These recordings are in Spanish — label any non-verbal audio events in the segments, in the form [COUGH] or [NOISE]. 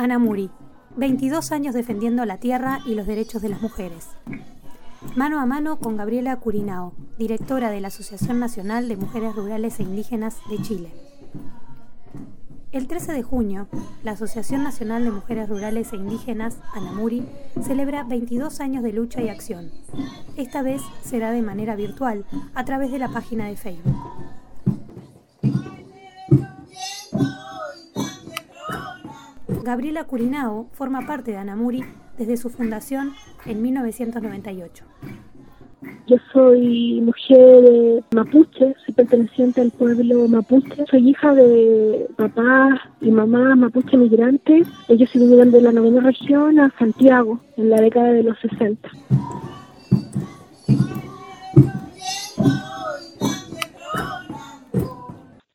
Ana Muri, 22 años defendiendo la tierra y los derechos de las mujeres. Mano a mano con Gabriela Curinao, directora de la Asociación Nacional de Mujeres Rurales e Indígenas de Chile. El 13 de junio, la Asociación Nacional de Mujeres Rurales e Indígenas, ANAMURI, celebra 22 años de lucha y acción. Esta vez será de manera virtual, a través de la página de Facebook. Gabriela Curinao forma parte de Anamuri desde su fundación en 1998. Yo soy mujer mapuche, soy perteneciente al pueblo mapuche. Soy hija de papá y mamá mapuche migrantes. Ellos se vinieron de la novena región a Santiago en la década de los 60.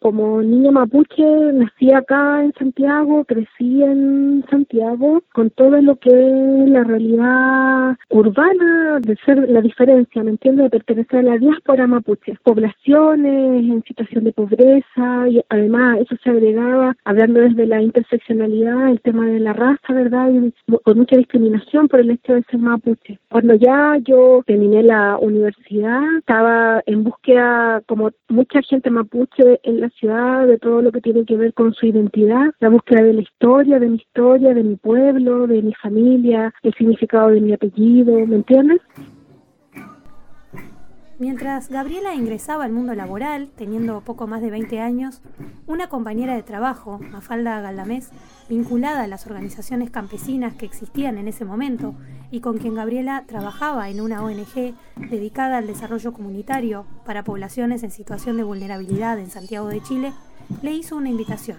Como niña mapuche nací acá en Santiago, crecí en Santiago, con todo lo que es la realidad urbana de ser la diferencia, ¿me entiendes? De pertenecer a la diáspora mapuche. Poblaciones en situación de pobreza y además eso se agregaba, hablando desde la interseccionalidad, el tema de la raza, ¿verdad? Y con mucha discriminación por el hecho de ser mapuche. Cuando ya yo terminé la universidad, estaba en búsqueda, como mucha gente mapuche en la ciudad, de todo lo que tiene que ver con su identidad, la búsqueda de la historia, de mi historia, de mi pueblo, de mi familia, el significado de mi apellido, ¿me entiendes? Mientras Gabriela ingresaba al mundo laboral, teniendo poco más de 20 años, una compañera de trabajo, Mafalda Galdamés, vinculada a las organizaciones campesinas que existían en ese momento y con quien Gabriela trabajaba en una ONG dedicada al desarrollo comunitario para poblaciones en situación de vulnerabilidad en Santiago de Chile, le hizo una invitación.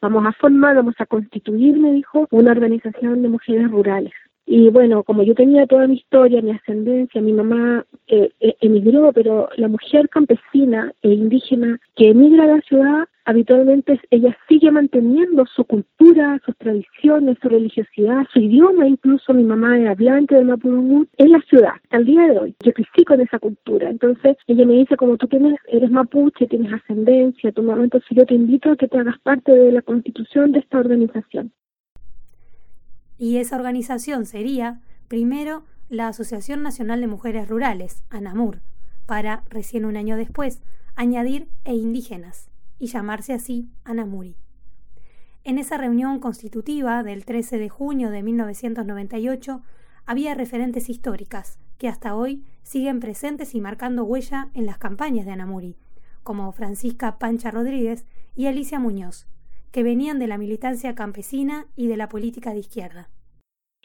Vamos a formar, vamos a constituir, me dijo, una organización de mujeres rurales. Y bueno, como yo tenía toda mi historia, mi ascendencia, mi mamá eh, eh, emigró, pero la mujer campesina e indígena que emigra a la ciudad, habitualmente ella sigue manteniendo su cultura, sus tradiciones, su religiosidad, su idioma, incluso mi mamá es hablante de Mapudungun, en la ciudad, el día de hoy. Yo crecí con esa cultura. Entonces ella me dice, como tú tienes, eres mapuche, tienes ascendencia, tu mamá, entonces yo te invito a que te hagas parte de la constitución de esta organización. Y esa organización sería, primero, la Asociación Nacional de Mujeres Rurales, ANAMUR, para, recién un año después, añadir e indígenas, y llamarse así ANAMURI. En esa reunión constitutiva del 13 de junio de 1998 había referentes históricas que hasta hoy siguen presentes y marcando huella en las campañas de Anamuri, como Francisca Pancha Rodríguez y Alicia Muñoz, que venían de la militancia campesina y de la política de izquierda.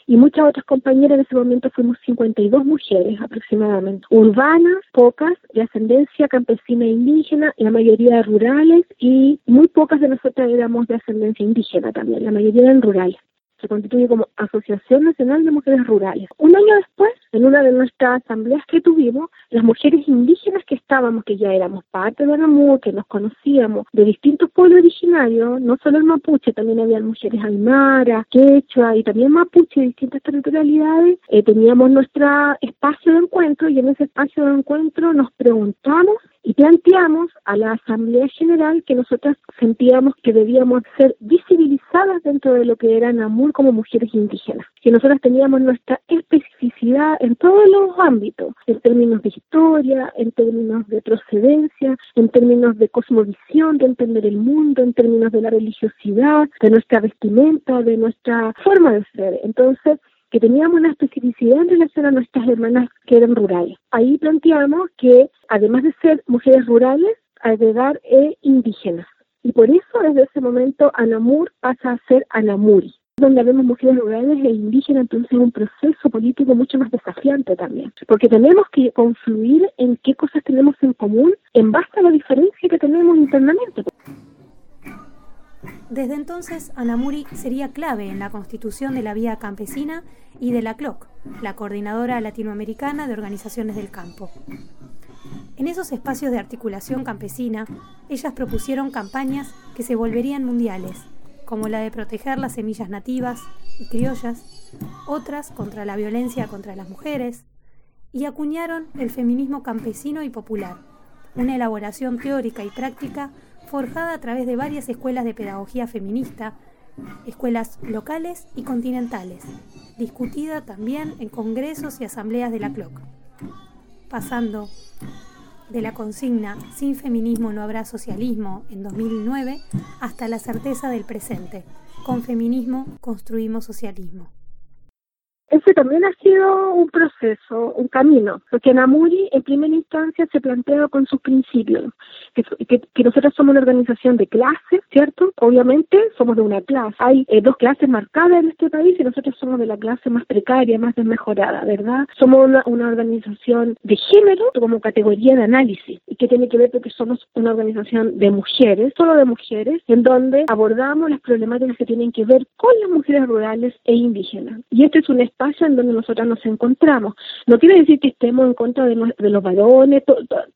Y muchas otras compañeras. En ese momento fuimos 52 mujeres aproximadamente, urbanas, pocas, de ascendencia campesina e indígena, la mayoría rurales y muy pocas de nosotras éramos de ascendencia indígena también, la mayoría eran rurales se constituye como Asociación Nacional de Mujeres Rurales. Un año después, en una de nuestras asambleas que tuvimos, las mujeres indígenas que estábamos, que ya éramos parte de Anamur, que nos conocíamos de distintos pueblos originarios, no solo el mapuche, también había mujeres aymara, quechua y también mapuche de distintas territorialidades, eh, teníamos nuestro espacio de encuentro y en ese espacio de encuentro nos preguntamos y planteamos a la Asamblea General que nosotras sentíamos que debíamos ser visibilizadas dentro de lo que era Namur como mujeres indígenas, que nosotras teníamos nuestra especificidad en todos los ámbitos, en términos de historia, en términos de procedencia, en términos de cosmovisión, de entender el mundo, en términos de la religiosidad, de nuestra vestimenta, de nuestra forma de ser. Entonces, que teníamos una especificidad en relación a nuestras hermanas que eran rurales. Ahí planteamos que, además de ser mujeres rurales, agregar e indígenas. Y por eso, desde ese momento, Anamur pasa a ser Anamuri, donde vemos mujeres rurales e indígenas, entonces es un proceso político mucho más desafiante también, porque tenemos que confluir en qué cosas tenemos en común en base a la diferencia que tenemos internamente. Desde entonces, Anamuri sería clave en la constitución de la Vía Campesina y de la CLOC, la Coordinadora Latinoamericana de Organizaciones del Campo. En esos espacios de articulación campesina, ellas propusieron campañas que se volverían mundiales, como la de proteger las semillas nativas y criollas, otras contra la violencia contra las mujeres, y acuñaron el feminismo campesino y popular, una elaboración teórica y práctica forjada a través de varias escuelas de pedagogía feminista escuelas locales y continentales, discutida también en congresos y asambleas de la CLOC, pasando de la consigna Sin feminismo no habrá socialismo en 2009 hasta la certeza del presente. Con feminismo construimos socialismo. Ese también ha sido un proceso, un camino, porque Namuri en primera instancia se plantea con sus principios, que, que, nosotros somos una organización de clases, ¿cierto? Obviamente somos de una clase. Hay eh, dos clases marcadas en este país y nosotros somos de la clase más precaria, más desmejorada, ¿verdad? Somos una, una organización de género como categoría de análisis y que tiene que ver porque somos una organización de mujeres, solo de mujeres, en donde abordamos las problemáticas que tienen que ver con las mujeres rurales e indígenas. Y este es un espacio en donde nosotros nos encontramos. No quiere decir que estemos en contra de, los varones,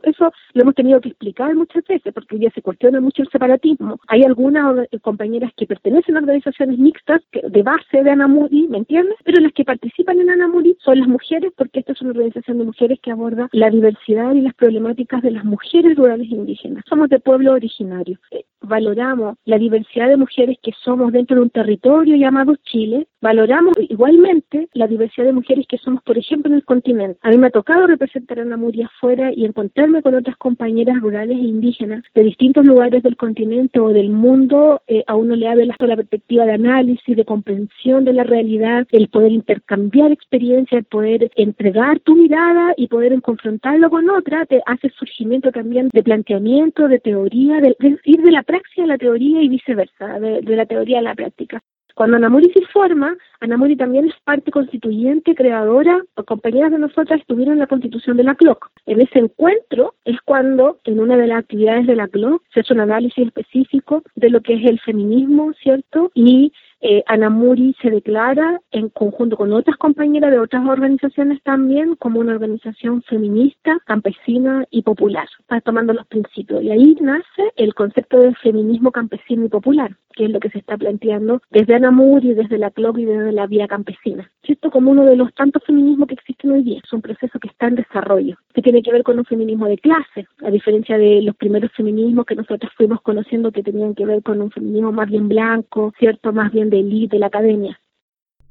eso lo hemos tenido que explicar muchas veces, porque ya se cuestiona mucho el separatismo. Hay algunas compañeras que pertenecen a organizaciones mixtas de base de Anamuri, ¿me entiendes? Pero las que participan en Anamuri son las mujeres, porque esta es una organización de mujeres que aborda la diversidad y las problemáticas de las mujeres rurales e indígenas. Somos de pueblo originario. Eh, valoramos la diversidad de mujeres que somos dentro de un territorio llamado Chile, valoramos igualmente la diversidad de mujeres que somos, por ejemplo, en el continente. A mí me ha tocado representar a Namuria afuera y encontrarme con otras compañeras rurales e indígenas de distintos lugares del continente o del mundo. Eh, a uno le abre la, la perspectiva de análisis, de comprensión de la realidad, el poder intercambiar experiencias, el poder entregar tu mirada y poder confrontarlo con otra, te hace surgimiento también de planteamiento, de teoría, de, ir de la praxis a la teoría y viceversa, de, de la teoría a la práctica. Cuando Anamuri se forma, Anamuri también es parte constituyente, creadora, compañeras de nosotras estuvieron en la constitución de la CLOC. En ese encuentro es cuando, en una de las actividades de la CLOC, se hace un análisis específico de lo que es el feminismo, ¿cierto? Y eh, Anamuri se declara en conjunto con otras compañeras de otras organizaciones también como una organización feminista, campesina y popular, tomando los principios. Y ahí nace el concepto de feminismo campesino y popular, que es lo que se está planteando desde Anamuri, desde la CLOC y desde la vía campesina. Esto como uno de los tantos feminismos que existen hoy día. Es un proceso que está en desarrollo, que tiene que ver con un feminismo de clase, a diferencia de los primeros feminismos que nosotros fuimos conociendo que tenían que ver con un feminismo más bien blanco, cierto, más bien de élite de la academia.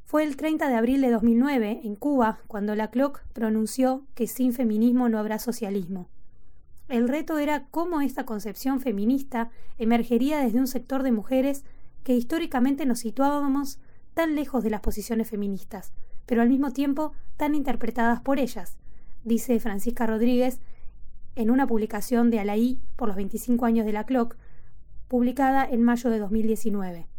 Fue el 30 de abril de 2009, en Cuba, cuando la CLOC pronunció que sin feminismo no habrá socialismo. El reto era cómo esta concepción feminista emergería desde un sector de mujeres que históricamente nos situábamos tan lejos de las posiciones feministas, pero al mismo tiempo tan interpretadas por ellas, dice Francisca Rodríguez en una publicación de Alaí por los 25 años de la CLOC, publicada en mayo de 2019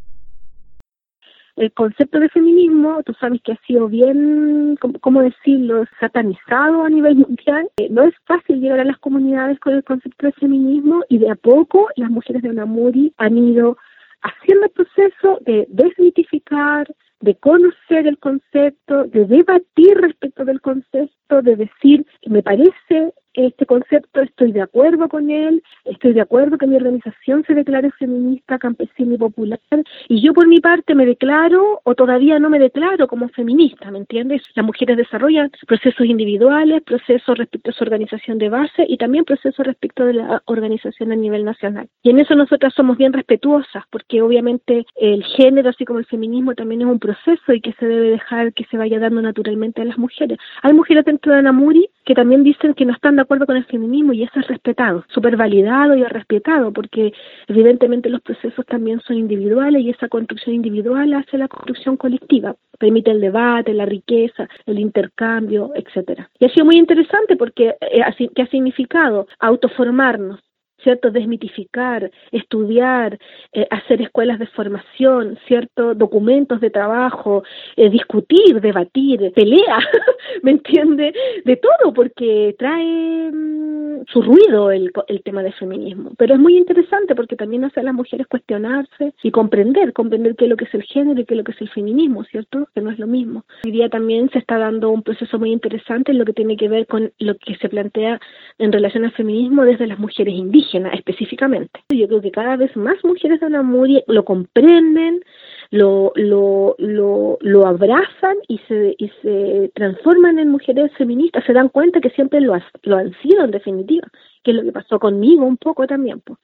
el concepto de feminismo, tú sabes que ha sido bien, ¿cómo decirlo?, satanizado a nivel mundial. Eh, no es fácil llegar a las comunidades con el concepto de feminismo y de a poco las mujeres de Onamuri han ido haciendo el proceso de desmitificar, de conocer el concepto, de debatir respecto del concepto, de decir, me parece este concepto, estoy de acuerdo con él, estoy de acuerdo que mi organización se declare feminista, campesina y popular, y yo por mi parte me declaro o todavía no me declaro como feminista, ¿me entiendes? Las mujeres desarrollan procesos individuales, procesos respecto a su organización de base y también procesos respecto de la organización a nivel nacional. Y en eso nosotras somos bien respetuosas, porque obviamente el género, así como el feminismo, también es un proceso y que se debe dejar que se vaya dando naturalmente a las mujeres. Hay mujeres dentro de Anamuri que también dicen que no están de acuerdo con el feminismo y eso es respetado, súper validado y respetado, porque evidentemente los procesos también son individuales y esa construcción individual hace la construcción colectiva, permite el debate, la riqueza, el intercambio, etcétera. Y ha sido muy interesante porque eh, ¿qué ha significado autoformarnos, ¿cierto? Desmitificar, estudiar, eh, hacer escuelas de formación, ¿cierto? Documentos de trabajo, eh, discutir, debatir, pelea, [LAUGHS] ¿me entiende? De todo, porque trae mm, su ruido el, el tema del feminismo. Pero es muy interesante porque también hace a las mujeres cuestionarse y comprender, comprender qué es lo que es el género y qué es lo que es el feminismo, ¿cierto? Que no es lo mismo. Hoy día también se está dando un proceso muy interesante en lo que tiene que ver con lo que se plantea en relación al feminismo desde las mujeres indígenas específicamente. Yo creo que cada vez más mujeres de Anamuri lo comprenden, lo, lo, lo, lo abrazan y se, y se transforman en mujeres feministas, se dan cuenta que siempre lo, lo han sido en definitiva, que es lo que pasó conmigo un poco también. Pues.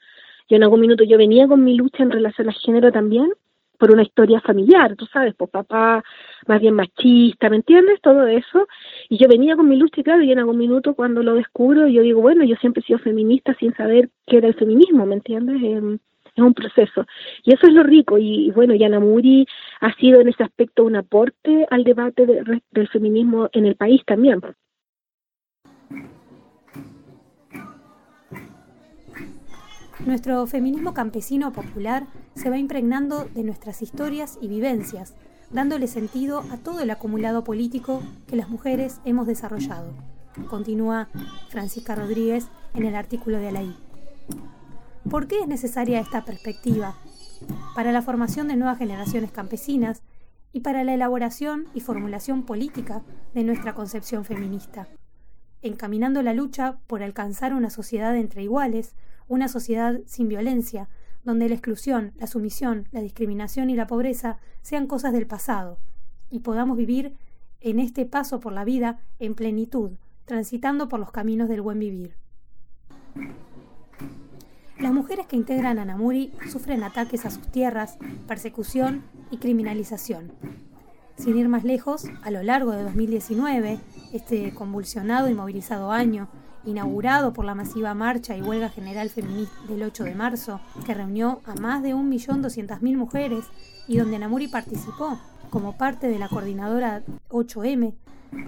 Yo en algún minuto yo venía con mi lucha en relación al género también, por una historia familiar, tú sabes, por papá más bien machista, ¿me entiendes? Todo eso. Y yo venía con mi lucha y claro, y en algún minuto cuando lo descubro, yo digo, bueno, yo siempre he sido feminista sin saber qué era el feminismo, ¿me entiendes? Eh, es un proceso. Y eso es lo rico. Y, bueno, Yana Muri ha sido en ese aspecto un aporte al debate del feminismo en el país también. Nuestro feminismo campesino popular se va impregnando de nuestras historias y vivencias, dándole sentido a todo el acumulado político que las mujeres hemos desarrollado. Continúa Francisca Rodríguez en el artículo de Alaí. ¿Por qué es necesaria esta perspectiva? Para la formación de nuevas generaciones campesinas y para la elaboración y formulación política de nuestra concepción feminista, encaminando la lucha por alcanzar una sociedad entre iguales, una sociedad sin violencia, donde la exclusión, la sumisión, la discriminación y la pobreza sean cosas del pasado, y podamos vivir en este paso por la vida en plenitud, transitando por los caminos del buen vivir. Las mujeres que integran a Namuri sufren ataques a sus tierras, persecución y criminalización. Sin ir más lejos, a lo largo de 2019, este convulsionado y movilizado año, inaugurado por la masiva marcha y huelga general feminista del 8 de marzo, que reunió a más de 1.200.000 mujeres y donde Namuri participó como parte de la coordinadora 8M,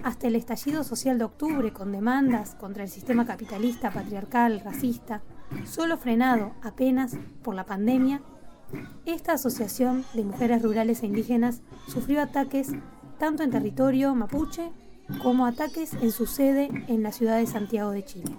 hasta el estallido social de octubre con demandas contra el sistema capitalista, patriarcal, racista, solo frenado apenas por la pandemia, esta asociación de mujeres rurales e indígenas sufrió ataques tanto en territorio mapuche como ataques en su sede en la ciudad de Santiago de Chile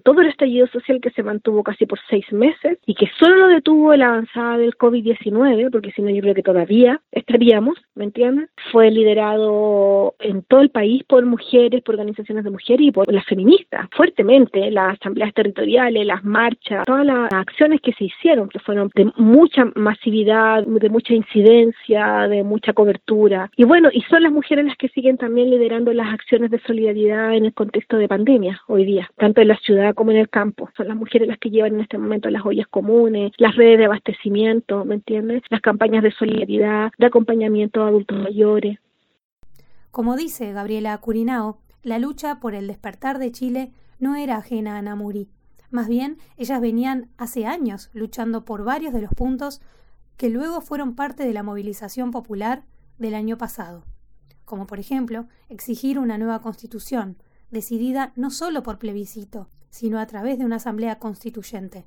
todo el estallido social que se mantuvo casi por seis meses y que solo lo detuvo la avanzada del COVID-19, porque si no yo creo que todavía estaríamos, ¿me entiendes? Fue liderado en todo el país por mujeres, por organizaciones de mujeres y por las feministas, fuertemente, las asambleas territoriales, las marchas, todas las acciones que se hicieron, que fueron de mucha masividad, de mucha incidencia, de mucha cobertura. Y bueno, y son las mujeres las que siguen también liderando las acciones de solidaridad en el contexto de pandemia hoy día, tanto en la como en el campo. Son las mujeres las que llevan en este momento las ollas comunes, las redes de abastecimiento, ¿me entiendes? Las campañas de solidaridad, de acompañamiento a adultos mayores. Como dice Gabriela Curinao, la lucha por el despertar de Chile no era ajena a Namuri. Más bien, ellas venían hace años luchando por varios de los puntos que luego fueron parte de la movilización popular del año pasado, como por ejemplo exigir una nueva constitución, decidida no solo por plebiscito, sino a través de una asamblea constituyente.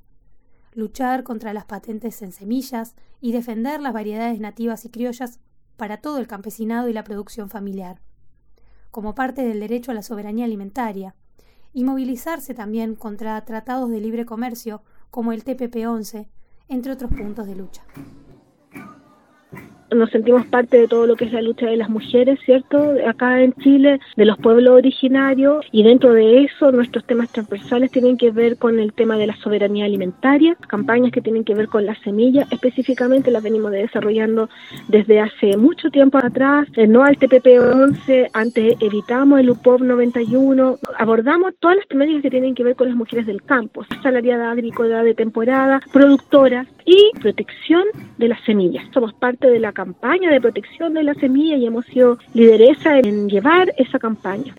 Luchar contra las patentes en semillas y defender las variedades nativas y criollas para todo el campesinado y la producción familiar, como parte del derecho a la soberanía alimentaria, y movilizarse también contra tratados de libre comercio como el TPP-11, entre otros puntos de lucha nos sentimos parte de todo lo que es la lucha de las mujeres, ¿cierto? Acá en Chile, de los pueblos originarios, y dentro de eso nuestros temas transversales tienen que ver con el tema de la soberanía alimentaria, campañas que tienen que ver con la semilla, específicamente las venimos desarrollando desde hace mucho tiempo atrás, eh, no al TPP-11, antes evitamos el UPOP 91, abordamos todas las temáticas que tienen que ver con las mujeres del campo, salariada agrícola de temporada, productoras y protección de las semillas. Somos parte de la campaña de protección de la semilla y hemos sido lideresa en llevar esa campaña.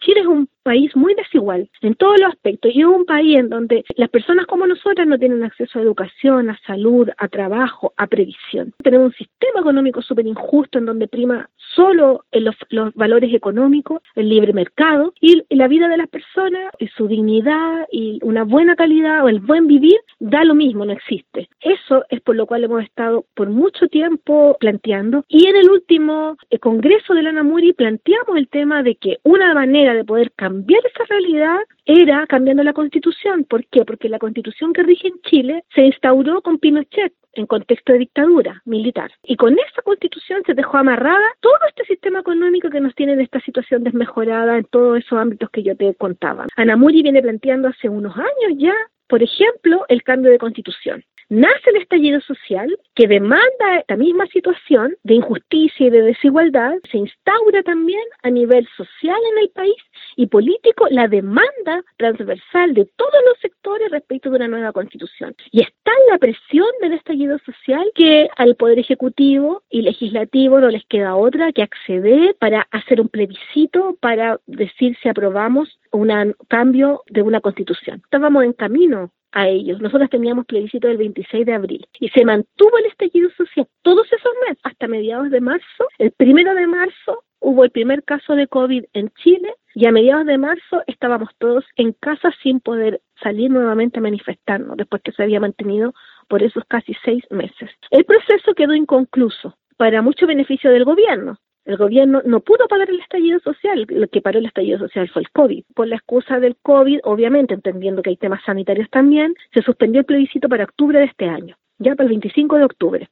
Chile es un país muy desigual en todos los aspectos y es un país en donde las personas como nosotras no tienen acceso a educación, a salud, a trabajo, a previsión. Tenemos un sistema económico súper injusto en donde prima solo los, los, valores económicos, el libre mercado y la vida de las personas y su dignidad y una buena calidad o el buen vivir da lo mismo, no existe. Eso es por lo cual hemos estado por mucho tiempo planteando y en el último eh, Congreso de la NAMURI planteamos el tema de que una manera de poder cambiar esa realidad era cambiando la constitución. ¿Por qué? Porque la constitución que rige en Chile se instauró con Pinochet en contexto de dictadura militar. Y con esa constitución se dejó amarrada todo este sistema económico que nos tiene en esta situación desmejorada en todos esos ámbitos que yo te contaba. Anamuri viene planteando hace unos años ya, por ejemplo, el cambio de constitución nace el estallido social que demanda esta misma situación de injusticia y de desigualdad, se instaura también a nivel social en el país y político la demanda transversal de todos los sectores respecto de una nueva constitución. Y está la presión del estallido social que al Poder Ejecutivo y Legislativo no les queda otra que acceder para hacer un plebiscito para decir si aprobamos un cambio de una constitución. Estábamos en camino a ellos. Nosotros teníamos plebiscito el 26 de abril y se mantuvo el estallido social todos esos meses hasta mediados de marzo. El primero de marzo hubo el primer caso de COVID en Chile y a mediados de marzo estábamos todos en casa sin poder salir nuevamente a manifestarnos después que se había mantenido por esos casi seis meses. El proceso quedó inconcluso para mucho beneficio del gobierno. El gobierno no pudo parar el estallido social, lo que paró el estallido social fue el COVID. Por la excusa del COVID, obviamente entendiendo que hay temas sanitarios también, se suspendió el plebiscito para octubre de este año, ya para el 25 de octubre.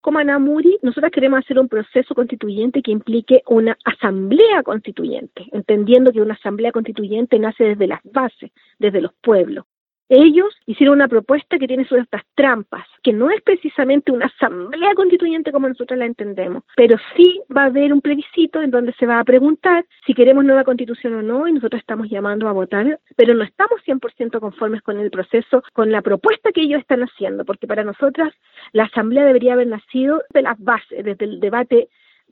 Como Anamuri, nosotros queremos hacer un proceso constituyente que implique una asamblea constituyente, entendiendo que una asamblea constituyente nace desde las bases, desde los pueblos. Ellos hicieron una propuesta que tiene sus estas trampas, que no es precisamente una asamblea constituyente como nosotros la entendemos, pero sí va a haber un plebiscito en donde se va a preguntar si queremos nueva constitución o no, y nosotros estamos llamando a votar, pero no estamos 100% conformes con el proceso, con la propuesta que ellos están haciendo, porque para nosotras la asamblea debería haber nacido de las bases, desde el debate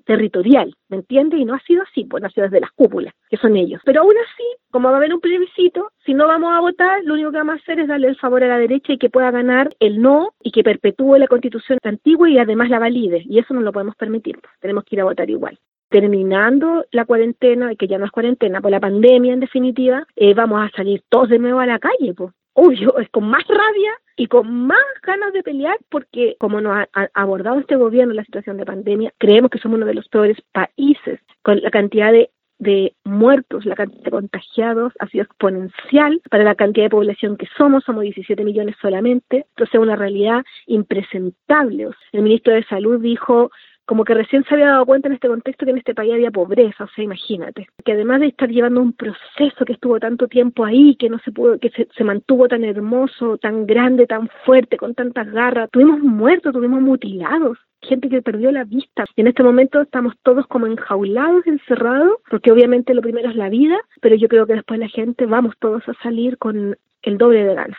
territorial, ¿me entiende? Y no ha sido así, pues nació desde las cúpulas, que son ellos. Pero aún así, como va a haber un plebiscito, si no vamos a votar, lo único que vamos a hacer es darle el favor a la derecha y que pueda ganar el no y que perpetúe la constitución antigua y además la valide. Y eso no lo podemos permitir, pues. tenemos que ir a votar igual terminando la cuarentena, que ya no es cuarentena, por la pandemia en definitiva, eh, vamos a salir todos de nuevo a la calle, pues obvio, es con más rabia y con más ganas de pelear porque como nos ha, abordado este gobierno la situación de pandemia, creemos que somos uno de los peores países con la cantidad de de muertos, la cantidad de contagiados ha sido exponencial para la cantidad de población que somos, somos 17 millones solamente, entonces es una realidad impresentable. El ministro de Salud dijo como que recién se había dado cuenta en este contexto que en este país había pobreza, o sea, imagínate, que además de estar llevando un proceso que estuvo tanto tiempo ahí, que no se pudo, que se, mantuvo tan hermoso, tan grande, tan fuerte, con tantas garras, tuvimos muertos, tuvimos mutilados, gente que perdió la vista. Y en este momento estamos todos como enjaulados, encerrados, porque obviamente lo primero es la vida, pero yo creo que después la gente vamos todos a salir con el doble de ganas.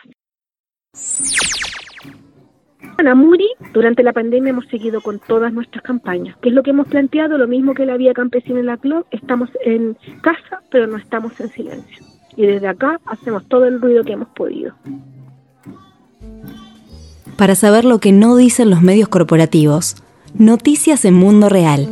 En Amuri, durante la pandemia hemos seguido con todas nuestras campañas, que es lo que hemos planteado, lo mismo que la Vía Campesina en la CLOC, estamos en casa, pero no estamos en silencio. Y desde acá hacemos todo el ruido que hemos podido. Para saber lo que no dicen los medios corporativos, noticias en Mundo Real.